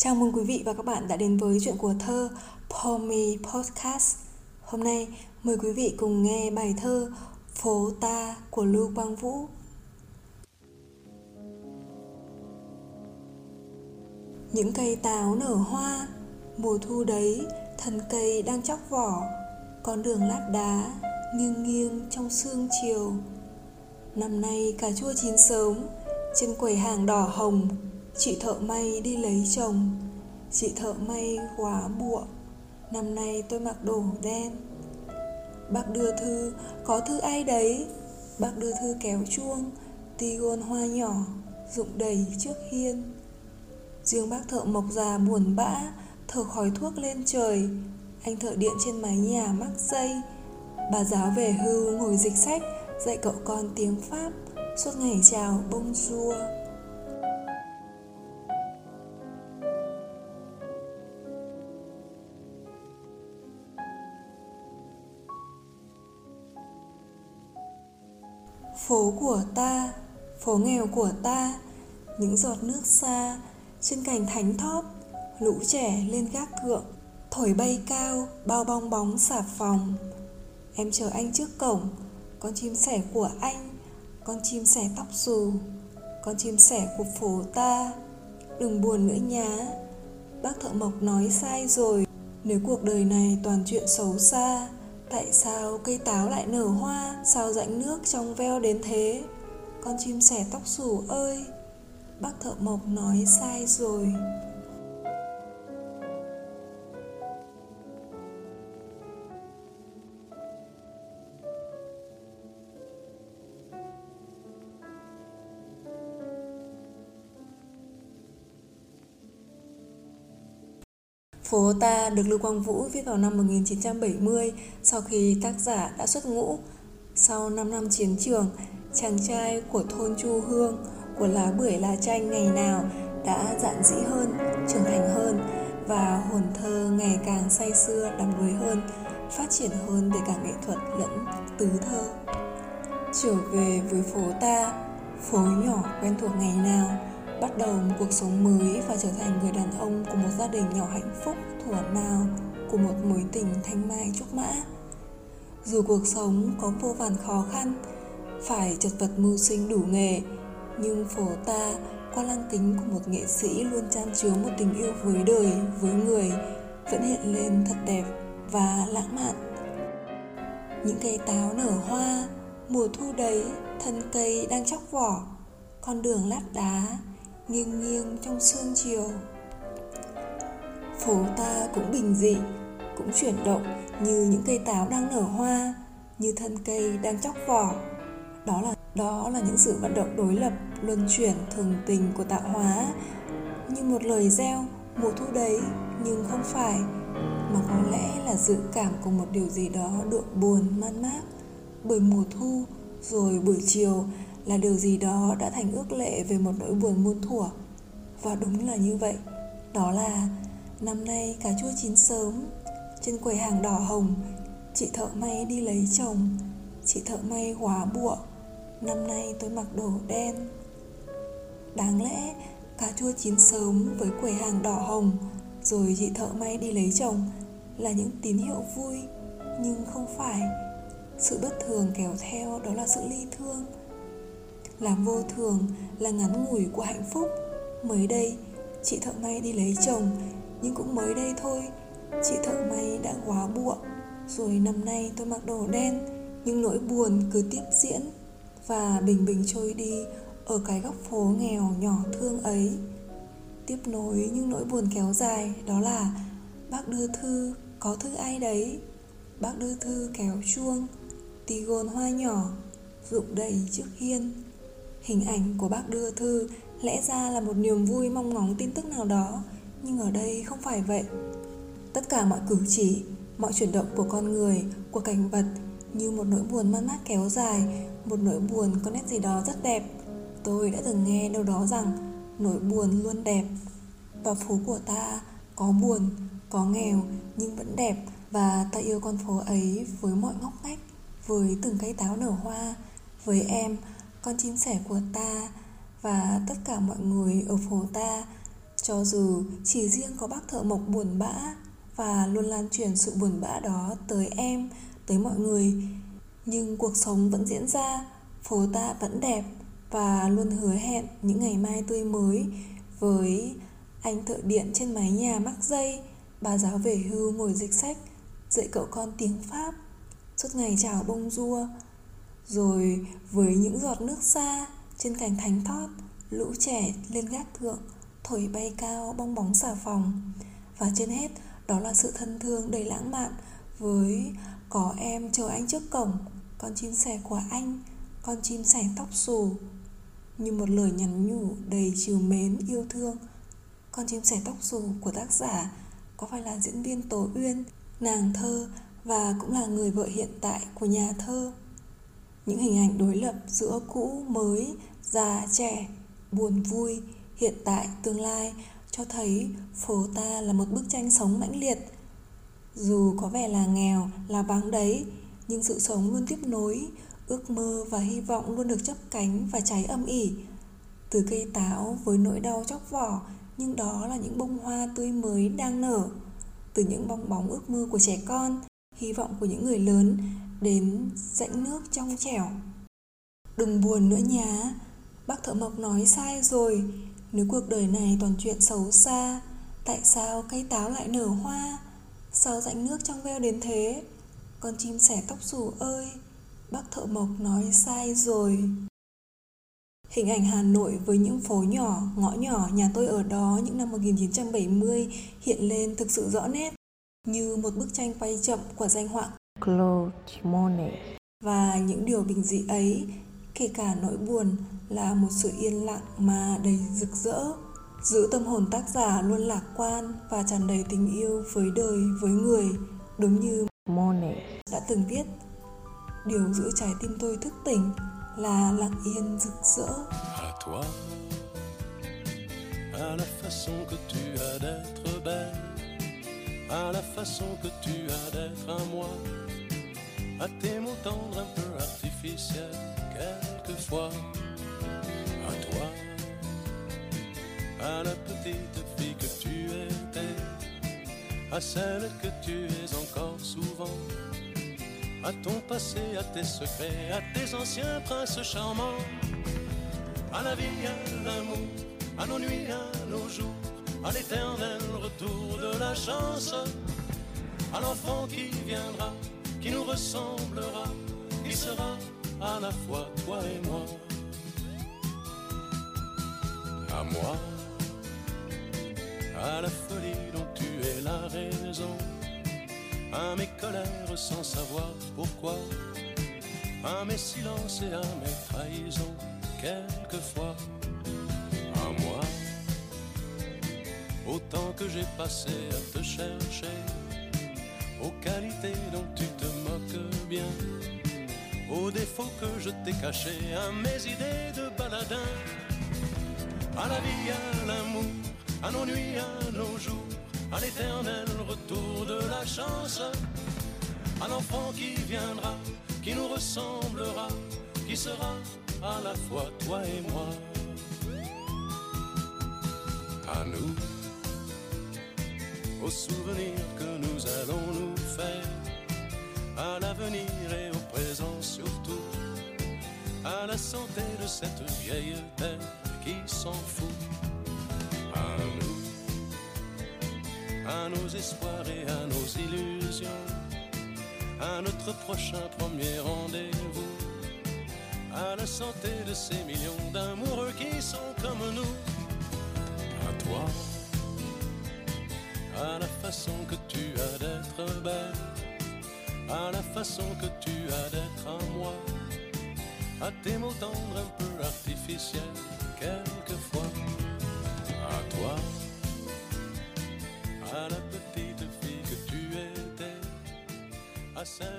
Chào mừng quý vị và các bạn đã đến với chuyện của thơ Pomi Podcast. Hôm nay mời quý vị cùng nghe bài thơ Phố ta của Lưu Quang Vũ. Những cây táo nở hoa, mùa thu đấy, thân cây đang chóc vỏ, con đường lát đá nghiêng nghiêng trong sương chiều. Năm nay cà chua chín sớm, trên quầy hàng đỏ hồng Chị thợ may đi lấy chồng. Chị thợ may quá bụa Năm nay tôi mặc đồ đen. Bác đưa thư, Có thư ai đấy? Bác đưa thư kéo chuông. Ti gôn hoa nhỏ, Rụng đầy trước hiên. Riêng bác thợ mộc già buồn bã, Thở khói thuốc lên trời. Anh thợ điện trên mái nhà mắc dây Bà giáo về hưu ngồi dịch sách, Dạy cậu con tiếng Pháp. Suốt ngày chào bông rua Phố của ta, phố nghèo của ta, những giọt nước xa trên cành thánh thót, lũ trẻ lên gác cượng, thổi bay cao bao bong bóng xà phòng. Em chờ anh trước cổng, con chim sẻ của anh, con chim sẻ tóc dù, con chim sẻ của phố ta. Đừng buồn nữa nhá, bác thợ mộc nói sai rồi, nếu cuộc đời này toàn chuyện xấu xa Tại sao cây táo lại nở hoa, Sao rãnh nước trong veo đến thế? Con chim sẻ tóc xù ơi, Bác thợ mộc nói sai rồi. Phố ta được Lưu Quang Vũ viết vào năm 1970 sau khi tác giả đã xuất ngũ. Sau 5 năm chiến trường, chàng trai của thôn Chu Hương, của lá bưởi lá chanh ngày nào đã dạn dĩ hơn, trưởng thành hơn và hồn thơ ngày càng say sưa đắm đuối hơn, phát triển hơn về cả nghệ thuật lẫn tứ thơ. Trở về với phố ta, phố nhỏ quen thuộc ngày nào, bắt đầu một cuộc sống mới và trở thành người đàn ông của một gia đình nhỏ hạnh phúc, thuở nào, của một mối tình thanh mai trúc mã. Dù cuộc sống có vô vàn khó khăn, phải chật vật mưu sinh đủ nghề, nhưng phổ ta, qua lăng kính của một nghệ sĩ luôn chan chứa một tình yêu với đời, với người, vẫn hiện lên thật đẹp và lãng mạn. Những cây táo nở hoa, mùa thu đấy thân cây đang chóc vỏ, con đường lát đá nghiêng nghiêng trong sương chiều. Phố ta cũng bình dị, cũng chuyển động như những cây táo đang nở hoa, như thân cây đang chóc vỏ. Đó là đó là những sự vận động đối lập, luân chuyển thường tình của tạo hóa. Như một lời gieo, mùa thu đấy, nhưng không phải, mà có lẽ là dự cảm của một điều gì đó đượm buồn man mác. Bởi mùa thu, rồi buổi chiều là điều gì đó đã thành ước lệ về một nỗi buồn muôn thuở. Và đúng là như vậy. Đó là, năm nay cà chua chín sớm, trên quầy hàng đỏ hồng, chị thợ may đi lấy chồng, chị thợ may hóa bụa, năm nay tôi mặc đồ đen. Đáng lẽ cà chua chín sớm với quầy hàng đỏ hồng, rồi chị thợ may đi lấy chồng là những tín hiệu vui, nhưng không phải. Sự bất thường kéo theo đó là sự ly thương là vô thường, là ngắn ngủi của hạnh phúc. Mới đây, chị thợ may đi lấy chồng, nhưng cũng mới đây thôi, chị thợ may đã quá bụa rồi năm nay tôi mặc đồ đen, nhưng nỗi buồn cứ tiếp diễn và bình bình trôi đi ở cái góc phố nghèo nhỏ thương ấy. Tiếp nối những nỗi buồn kéo dài đó là bác đưa thư, có thư ai đấy? Bác đưa thư kéo chuông, tí gồn hoa nhỏ, rụng đầy trước hiên. Hình ảnh của bác đưa thư lẽ ra là một niềm vui mong ngóng tin tức nào đó, nhưng ở đây không phải vậy. Tất cả mọi cử chỉ, mọi chuyển động của con người, của cảnh vật như một nỗi buồn man mát kéo dài, một nỗi buồn có nét gì đó rất đẹp. Tôi đã từng nghe đâu đó rằng nỗi buồn luôn đẹp. Và phố của ta có buồn, có nghèo nhưng vẫn đẹp và ta yêu con phố ấy với mọi ngóc ngách, với từng cây táo nở hoa, với em con chim sẻ của ta và tất cả mọi người ở phố ta. Cho dù chỉ riêng có bác thợ mộc buồn bã Và luôn lan truyền sự buồn bã đó tới em, tới mọi người Nhưng cuộc sống vẫn diễn ra Phố ta vẫn đẹp Và luôn hứa hẹn những ngày mai tươi mới Với anh thợ điện trên mái nhà mắc dây Bà giáo về hưu ngồi dịch sách Dạy cậu con tiếng Pháp. Suốt ngày chào bông rua rồi với những giọt nước xa Trên cành thánh thót Lũ trẻ lên gác thượng, Thổi bay cao bong bóng xà phòng. Và trên hết, đó là sự thân thương đầy lãng mạn Với có em chờ anh trước cổng, Con chim sẻ của anh, Con chim sẻ tóc xù. Như một lời nhắn nhủ đầy chiều mến yêu thương, Con chim sẻ tóc xù của tác giả Có phải là diễn viên Tố Uyên, Nàng thơ và cũng là người vợ hiện tại của nhà thơ? Những hình ảnh đối lập giữa cũ, mới, già, trẻ, buồn, vui, hiện tại, tương lai cho thấy phố ta là một bức tranh sống mãnh liệt. Dù có vẻ là nghèo, là vắng đấy, nhưng sự sống luôn tiếp nối, ước mơ và hy vọng luôn được chấp cánh và cháy âm ỉ. Từ cây táo với nỗi đau chóc vỏ, nhưng đó là những bông hoa tươi mới đang nở. Từ những bong bóng ước mơ của trẻ con, hy vọng của những người lớn đến rãnh nước trong trẻo. Đừng buồn nữa nhá. Bác thợ mộc nói sai rồi. Nếu cuộc đời này toàn chuyện xấu xa tại sao cây táo lại nở hoa? Sao rãnh nước trong veo đến thế? Con chim sẻ tóc xù ơi. Bác thợ mộc nói sai rồi. Hình ảnh Hà Nội với những phố nhỏ, ngõ nhỏ nhà tôi ở đó những năm 1970 hiện lên thực sự rõ nét. Như một bức tranh quay chậm của danh họa Claude Monet. Và những điều bình dị ấy, kể cả nỗi buồn là một sự yên lặng mà đầy rực rỡ, giữ tâm hồn tác giả luôn lạc quan và tràn đầy tình yêu với đời, với người, đúng như Monet đã từng viết. Điều giữ trái tim tôi thức tỉnh là lặng yên rực rỡ. À toi, à la façon que tu as d'être belle à la façon que tu as d'être à moi, à tes mots tendres un peu artificiels, quelquefois, à toi, à la petite fille que tu étais, à celle que tu es encore souvent, à ton passé, à tes secrets, à tes anciens princes charmants, à la vie, à l'amour, à nos nuits, à nos jours à l'éternel retour de la chance, à l'enfant qui viendra, qui nous ressemblera, qui sera à la fois toi et moi. À moi, à la folie dont tu es la raison, à mes colères sans savoir pourquoi, à mes silences et à mes trahisons, quelquefois. Autant que j'ai passé à te chercher, aux qualités dont tu te moques bien, aux défauts que je t'ai cachés, à mes idées de baladin, à la vie, à l'amour, à nos nuits, à nos jours, à l'éternel retour de la chance, à l'enfant qui viendra, qui nous ressemblera, qui sera à la fois toi et moi. À nous aux souvenirs que nous allons nous faire, à l'avenir et au présent surtout, à la santé de cette vieille terre qui s'en fout, à nous, à nos espoirs et à nos illusions, à notre prochain premier rendez-vous, à la santé de ces millions d'amoureux façon que tu as d'être à moi, à tes mots tendres un peu artificiels, quelquefois, à toi, à la petite fille que tu étais, à celle